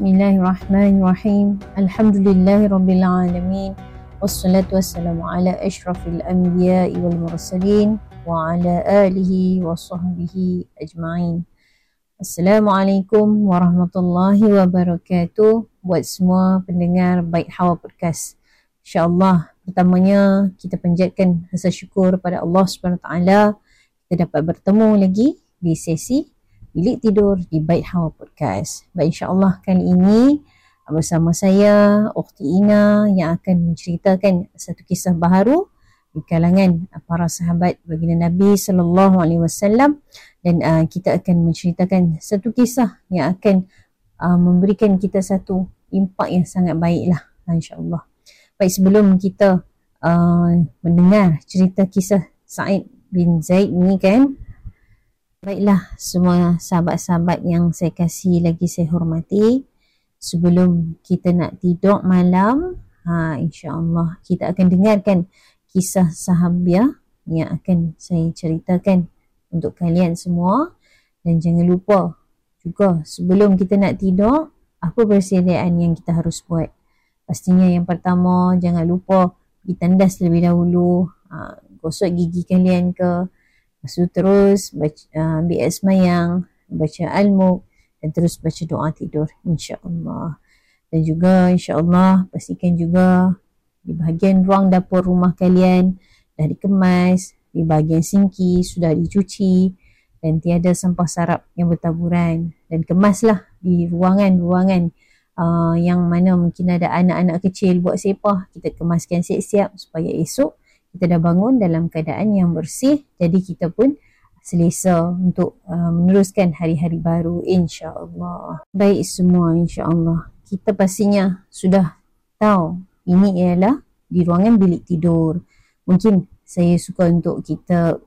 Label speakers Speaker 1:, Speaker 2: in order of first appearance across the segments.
Speaker 1: Bismillahirrahmanirrahim. Alhamdulillahirabbilalamin. Wassalatu wassalamu ala asyrafil anbiya'i wal mursalin wa ala alihi wa sahbihi ajma'in. Assalamualaikum warahmatullahi wabarakatuh buat semua pendengar Baik Hawa Podcast. InsyaAllah pertamanya kita panjatkan rasa syukur pada Allah SWT kita dapat bertemu lagi di sesi bilik tidur di Bait Hawa Podcast. Baik insyaAllah kali ini bersama saya Ukhti Ina yang akan menceritakan satu kisah baharu di kalangan para sahabat baginda Nabi sallallahu alaihi wasallam dan uh, kita akan menceritakan satu kisah yang akan uh, memberikan kita satu impak yang sangat baiklah insya-Allah. Baik sebelum kita uh, mendengar cerita kisah Said bin Zaid ni kan Baiklah semua sahabat-sahabat yang saya kasih lagi saya hormati sebelum kita nak tidur malam ha, insyaAllah kita akan dengarkan kisah sahabiah yang akan saya ceritakan untuk kalian semua. Dan jangan lupa juga sebelum kita nak tidur apa persediaan yang kita harus buat? Pastinya yang pertama jangan lupa pergi tandas lebih dahulu ha, gosok gigi kalian ke Lepas tu terus baca, uh, ambil air semayang, baca al-muq dan terus baca doa tidur insya-Allah. Dan juga insya-Allah pastikan juga di bahagian ruang dapur rumah kalian dah dikemas, di bahagian sinki sudah dicuci dan tiada sampah sarap yang bertaburan dan kemaslah di ruangan-ruangan uh, yang mana mungkin ada anak-anak kecil buat sepah kita kemaskan siap-siap supaya esok kita dah bangun dalam keadaan yang bersih jadi kita pun selesa untuk uh, meneruskan hari-hari baru insya-Allah. Baik semua insya-Allah. Kita pastinya sudah tahu ini ialah di ruangan bilik tidur. Mungkin saya suka untuk kita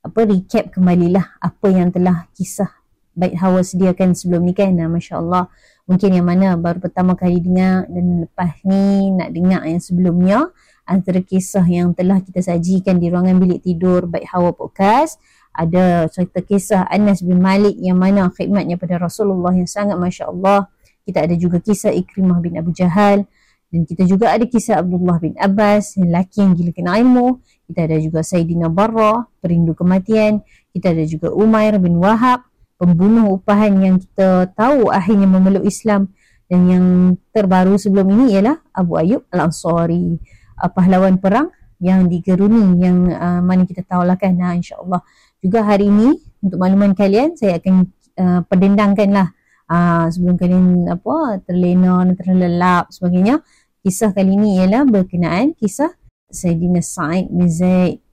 Speaker 1: apa recap kembalilah apa yang telah kisah baik Hawa sediakan sebelum ni kan. Nah, masya-Allah. Mungkin yang mana baru pertama kali dengar dan lepas ni nak dengar yang sebelumnya antara kisah yang telah kita sajikan di ruangan bilik tidur Baik Hawa Podcast. Ada cerita kisah Anas bin Malik yang mana khidmatnya pada Rasulullah yang sangat Masya Allah kita ada juga kisah Ikrimah bin Abu Jahal. Dan kita juga ada kisah Abdullah bin Abbas lelaki yang gila kena ilmu kita ada juga Sayyidina Barra perindu kematian. Kita ada juga Umair bin Wahab pembunuh upahan yang kita tahu akhirnya memeluk Islam dan yang terbaru sebelum ini ialah Abu Ayyub Al-Ansari uh, pahlawan perang yang digeruni yang uh, mana kita tahulah kan nah, insyaAllah. Juga hari ini untuk makluman kalian saya akan uh, perdendangkan lah uh, sebelum kalian apa terlena terlelap sebagainya. Kisah kali ini ialah berkenaan kisah Sayyidina Sa'id bin Zaid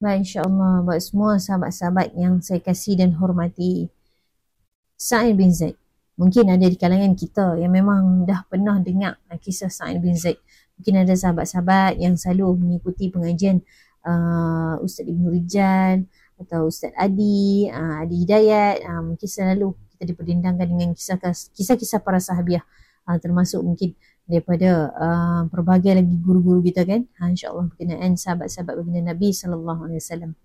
Speaker 1: insyaAllah buat semua sahabat-sahabat yang saya kasih dan hormati. Sa'id bin Zaid. Mungkin ada di kalangan kita yang memang dah pernah dengar kisah Sa'id bin Zaid. Mungkin ada sahabat-sahabat yang selalu mengikuti pengajian uh, Ustaz Ibn Rijal atau Ustaz Adi, uh, Adi Hidayat, uh, mungkin selalu kita diperdendangkan dengan kisah-kisah para sahabiah. Uh, termasuk mungkin daripada uh, pelbagai lagi guru-guru kita kan. Ha, insyaAllah berkenaan sahabat-sahabat baginda Nabi SAW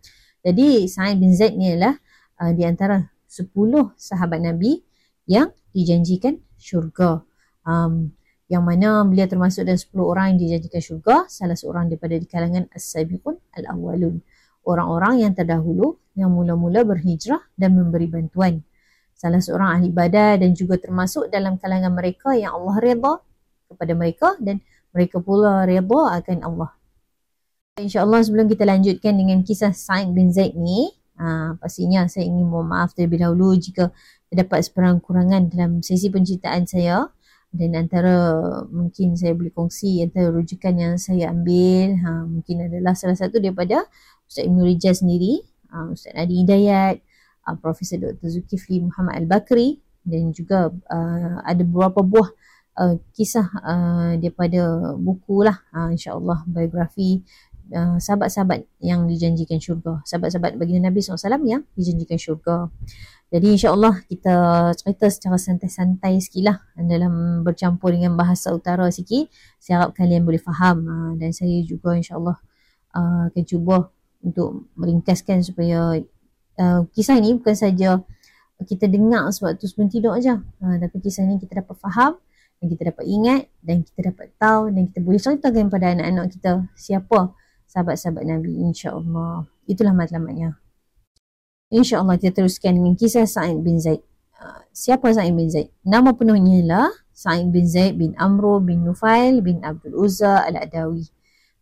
Speaker 1: jadi Sa'id bin Zaid ni adalah uh, di antara 10 sahabat Nabi yang dijanjikan syurga. Um, yang mana beliau termasuk dalam 10 orang yang dijanjikan syurga salah seorang daripada di kalangan as-sabiqun al-awwalun. Orang-orang yang terdahulu yang mula-mula berhijrah dan memberi bantuan. Salah seorang ahli ibadah dan juga termasuk dalam kalangan mereka yang Allah redha kepada mereka dan mereka pula redha akan Allah InsyaAllah sebelum kita lanjutkan dengan kisah Sa'id bin Zaid ni aa, pastinya saya ingin mohon maaf terlebih dahulu jika terdapat seperang kurangan dalam sesi penceritaan saya dan antara mungkin saya boleh kongsi antara rujukan yang saya ambil ha, mungkin adalah salah satu daripada Ustaz Ibn Rijal sendiri ha, Ustaz Adi Hidayat Profesor Dr. Zulkifli Muhammad Al-Bakri dan juga uh, ada beberapa buah uh, kisah uh, daripada buku lah uh, insyaAllah biografi uh, sahabat-sahabat yang dijanjikan syurga sahabat-sahabat baginda Nabi SAW yang dijanjikan syurga jadi insyaAllah kita cerita secara santai-santai sikit lah dalam bercampur dengan bahasa utara sikit. Saya harap kalian boleh faham uh, dan saya juga insyaAllah uh, akan cuba untuk meringkaskan supaya uh, kisah ini bukan saja kita dengar sebab tu sebelum tidur aja. Ha, tapi kisah ni kita dapat faham dan kita dapat ingat dan kita dapat tahu dan kita boleh ceritakan kepada anak-anak kita siapa sahabat-sahabat Nabi insya-Allah. Itulah matlamatnya. InsyaAllah kita teruskan dengan kisah Sa'id bin Zaid. Uh, siapa Sa'id bin Zaid? Nama penuhnya ialah Sa'id bin Zaid bin Amru bin Nufail bin Abdul Uzza al-Adawi.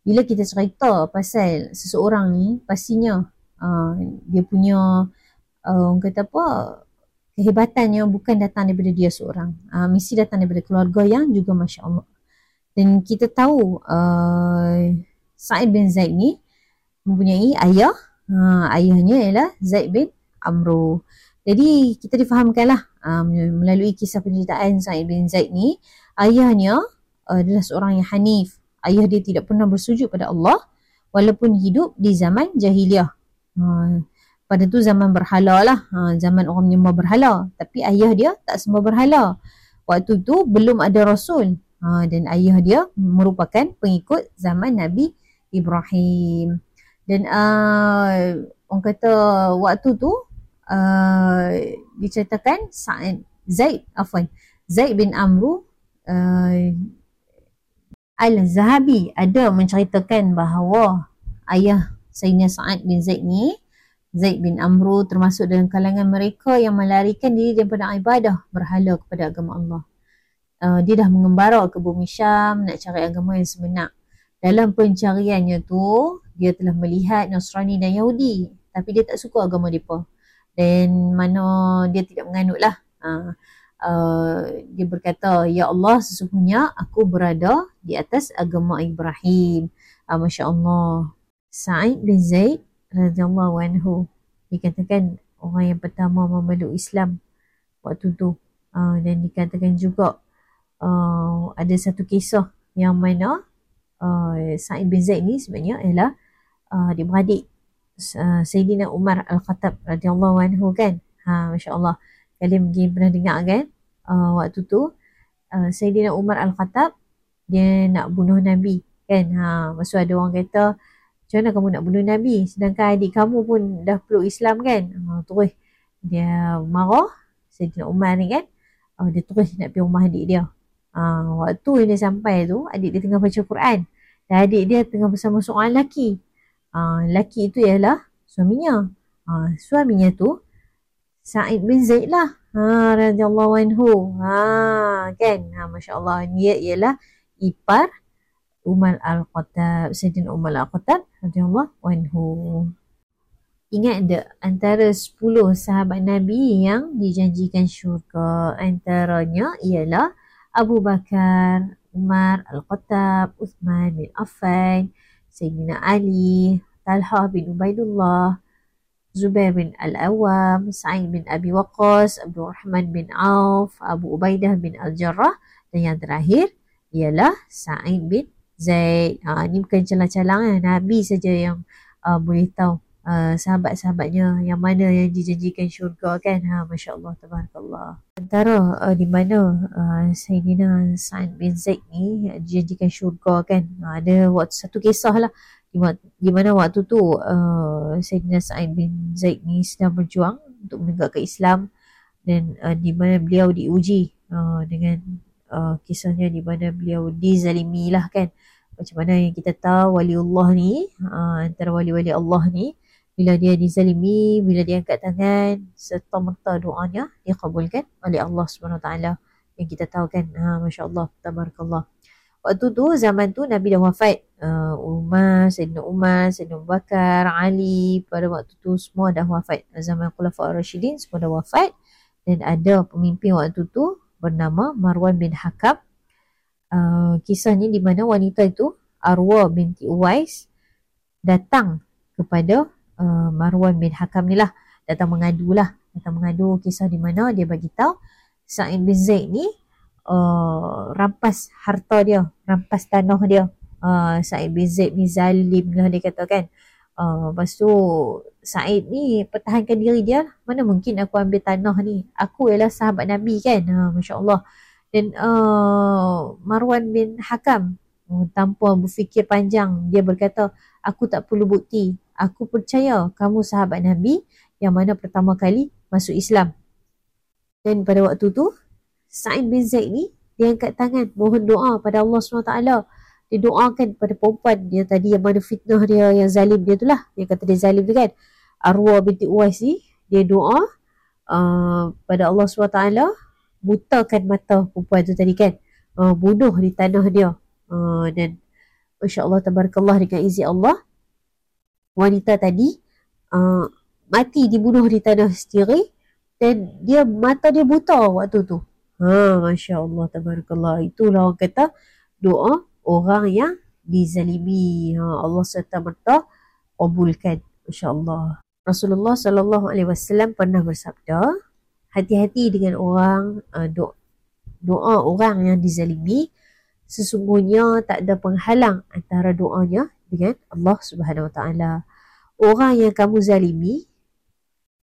Speaker 1: Bila kita cerita pasal seseorang ni, pastinya uh, dia punya uh, kata apa, kehebatannya bukan datang daripada dia seorang. Uh, mesti datang daripada keluarga yang juga Masya Allah. Dan kita tahu uh, Sa'id bin Zaid ni mempunyai ayah Ha, ayahnya ialah Zaid bin Amru. Jadi kita difahamkanlah um, melalui kisah penceritaan Zaid bin Zaid ni, ayahnya uh, adalah seorang yang hanif. Ayah dia tidak pernah bersujud pada Allah walaupun hidup di zaman jahiliah. Ha, pada tu zaman berhala lah, ha, zaman orang menyembah berhala. Tapi ayah dia tak sembah berhala. Waktu tu belum ada Rasul. Ha, dan ayah dia merupakan pengikut zaman Nabi Ibrahim. Dan uh, orang kata waktu tu uh, diceritakan Sa'id Zaid afwan Zaid bin Amru uh, Al-Zahabi ada menceritakan bahawa ayah Sayyidina Sa'id bin Zaid ni Zaid bin Amru termasuk dalam kalangan mereka yang melarikan diri daripada ibadah berhala kepada agama Allah. Uh, dia dah mengembara ke bumi Syam nak cari agama yang sebenar. Dalam pencariannya tu, dia telah melihat Nasrani dan Yahudi tapi dia tak suka agama mereka dan mana dia tidak menganut lah uh, uh, dia berkata ya Allah sesungguhnya aku berada di atas agama Ibrahim uh, Masya Allah Sa'id bin Zaid radhiyallahu anhu dikatakan orang yang pertama memeluk Islam waktu tu uh, dan dikatakan juga uh, ada satu kisah yang mana uh, Sa'id bin Zaid ni sebenarnya ialah uh, adik-beradik uh, Sayyidina Umar Al-Khattab radhiyallahu anhu kan. Ha masya-Allah. Kalian mungkin pernah dengar kan uh, waktu tu uh, Sayyidina Umar Al-Khattab dia nak bunuh Nabi kan. Ha maksud ada orang kata macam mana kamu nak bunuh Nabi sedangkan adik kamu pun dah peluk Islam kan. Ha terus dia marah Sayyidina Umar ni kan. Uh, dia terus nak pergi rumah adik dia. Uh, waktu dia sampai tu adik dia tengah baca Quran dan adik dia tengah bersama seorang lelaki uh, lelaki itu ialah suaminya. Uh, suaminya tu Sa'id bin Zaid lah. Ha, radhiyallahu anhu. Ha, kan? Ha, Masya Allah. Dia ialah ipar Umar Al-Khattab. Sayyidina Umar Al-Khattab. Radhiyallahu anhu. Ingat tak antara 10 sahabat Nabi yang dijanjikan syurga. Antaranya ialah Abu Bakar, Umar Al-Khattab, Uthman bin Affan, Sayyidina Ali, Talha bin Ubaidullah, Zubair bin Al-Awam, Sa'id bin Abi Waqqas, Abdul Rahman bin Auf, Abu Ubaidah bin Al-Jarrah dan yang terakhir ialah Sa'id bin Zaid. Ha, ini bukan calang-calang eh. Nabi saja yang uh, boleh tahu uh, sahabat-sahabatnya yang mana yang dijanjikan syurga kan ha Masya Allah tabarakallah antara uh, di mana uh, Sayyidina Sa'id bin Zaid ni dijanjikan syurga kan uh, ada waktu satu kisah lah di mana waktu tu uh, Sayyidina Sa'id bin Zaid ni sedang berjuang untuk menegakkan Islam dan uh, di mana beliau diuji uh, dengan uh, kisahnya di mana beliau dizalimi lah kan macam mana yang kita tahu waliullah ni uh, antara wali-wali Allah ni bila dia dizalimi, bila dia angkat tangan serta merta doanya dikabulkan oleh Allah taala yang kita tahu kan ha masya-Allah tabarakallah. Waktu tu zaman tu Nabi dah wafat. Uh, Umar, Sayyidina Umar, Sayyidina Abu Bakar, Ali pada waktu tu semua dah wafat. Zaman Khulafa Ar-Rashidin semua dah wafat dan ada pemimpin waktu tu bernama Marwan bin Hakam. Uh, kisahnya di mana wanita itu Arwa binti Uwais datang kepada uh, Marwan bin Hakam ni lah. Datang mengadu lah. Datang mengadu kisah di mana dia bagi tahu Sa'id bin Zaid ni uh, rampas harta dia rampas tanah dia. Uh, Sa'id bin Zaid ni zalim lah dia kata kan. uh, lepas tu Sa'id ni pertahankan diri dia mana mungkin aku ambil tanah ni? Aku ialah sahabat Nabi kan? Uh, Masya Allah dan uh, Marwan bin Hakam uh, tanpa berfikir panjang dia berkata aku tak perlu bukti. Aku percaya kamu sahabat Nabi yang mana pertama kali masuk Islam. Dan pada waktu tu, Sa'id bin Zaid ni, dia angkat tangan mohon doa pada Allah SWT. Dia doakan pada perempuan dia tadi yang mana fitnah dia, yang zalim dia tu lah. Yang kata dia zalim tu kan. Arwah binti Uwais ni, dia doa uh, pada Allah SWT butakan mata perempuan tu tadi kan. Uh, bunuh di tanah dia. Uh, dan Masya Allah, tabarakallah dengan izin Allah. Wanita tadi uh, mati dibunuh di tanah sendiri dan dia mata dia buta waktu tu. Ha, Masya Allah, tabarakallah. Itulah orang kata doa orang yang dizalimi. Ha, Allah serta merta kabulkan. Masya Allah. Rasulullah Sallallahu Alaihi Wasallam pernah bersabda, hati-hati dengan orang uh, do- doa orang yang dizalimi. Sesungguhnya tak ada penghalang antara doanya dengan Allah Subhanahu Wa Taala. Orang yang kamu zalimi,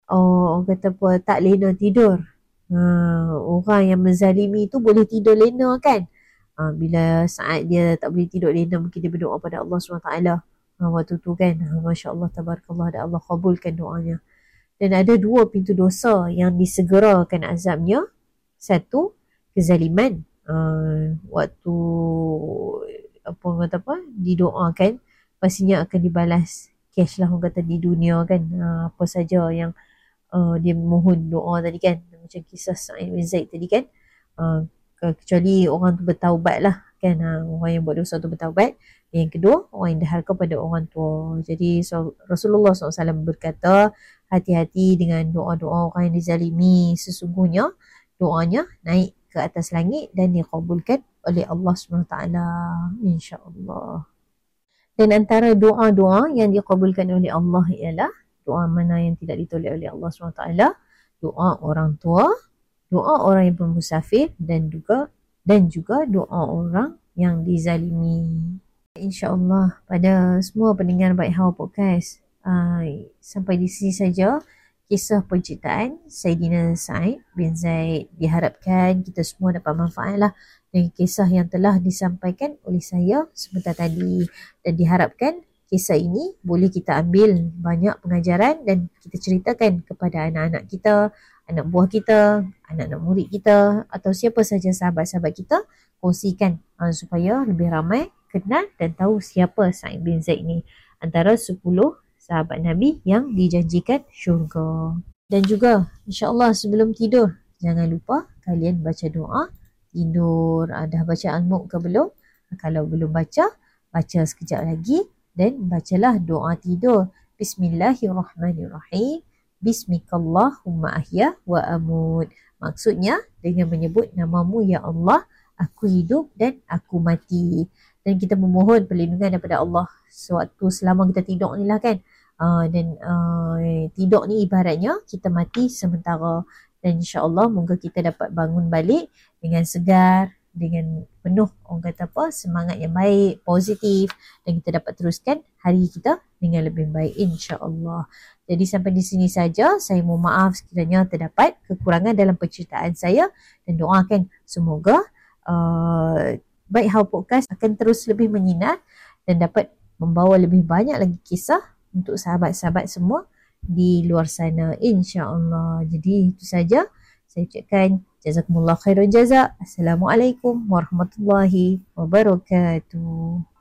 Speaker 1: oh, orang kata apa, tak lena tidur. Ha, orang yang menzalimi tu boleh tidur lena kan? Ha, bila saat dia tak boleh tidur lena, mungkin dia berdoa pada Allah SWT. Ha, waktu tu kan, ha, Masya Allah, Tabarakallah, dan Allah kabulkan doanya. Dan ada dua pintu dosa yang disegerakan azabnya. Satu, kezaliman. Uh, waktu apa kata apa didoakan pastinya akan dibalas cash lah orang kata di dunia kan uh, apa saja yang uh, dia mohon doa tadi kan macam kisah Sa'id bin Zaid tadi kan uh, kecuali orang tu bertaubat lah kan? Uh, orang yang buat dosa tu bertaubat. Yang kedua orang yang dahal kepada orang tua. Jadi so, Rasulullah SAW berkata hati-hati dengan doa-doa orang yang dizalimi. Sesungguhnya doanya naik ke atas langit dan dikabulkan oleh Allah SWT insyaAllah. Dan antara doa-doa yang dikabulkan oleh Allah ialah doa mana yang tidak ditolak oleh Allah SWT doa orang tua doa orang yang bermusafir dan juga dan juga doa orang yang dizalimi. Insyaallah pada semua pendengar baik hawa podcast uh, sampai di sini saja kisah penciptaan Sayyidina Sa'id bin Zaid. Diharapkan kita semua dapat manfaat lah kisah yang telah disampaikan oleh saya sebentar tadi. Dan diharapkan kisah ini boleh kita ambil banyak pengajaran dan kita ceritakan kepada anak-anak kita, anak buah kita, anak-anak murid kita atau siapa saja sahabat-sahabat kita kongsikan uh, supaya lebih ramai kenal dan tahu siapa Sa'id bin Zaid ni antara 10 sahabat Nabi yang dijanjikan syurga. Dan juga insyaAllah sebelum tidur jangan lupa kalian baca doa tidur. Uh, dah baca al-muq ke belum? Kalau belum baca, baca sekejap lagi dan bacalah doa tidur. Bismillahirrahmanirrahim. Bismikallahumma ahya wa amut. Maksudnya dengan menyebut namamu ya Allah, aku hidup dan aku mati. Dan kita memohon perlindungan daripada Allah sewaktu selama kita tidur ni lah kan. Uh, dan uh, tidur ni ibaratnya kita mati sementara dan insyaAllah moga kita dapat bangun balik dengan segar, dengan penuh orang kata apa semangat yang baik, positif dan kita dapat teruskan hari kita dengan lebih baik insya-Allah. Jadi sampai di sini saja saya mohon maaf sekiranya terdapat kekurangan dalam penceritaan saya dan doakan semoga uh, baik How Podcast akan terus lebih menyinar dan dapat membawa lebih banyak lagi kisah untuk sahabat-sahabat semua di luar sana insya-Allah. Jadi itu saja saya ucapkan Jazakumullah khairan jaza. Assalamualaikum warahmatullahi wabarakatuh.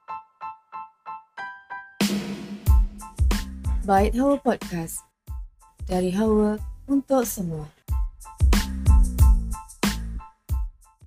Speaker 2: Bait Hawa Podcast. Dari Hawa untuk semua.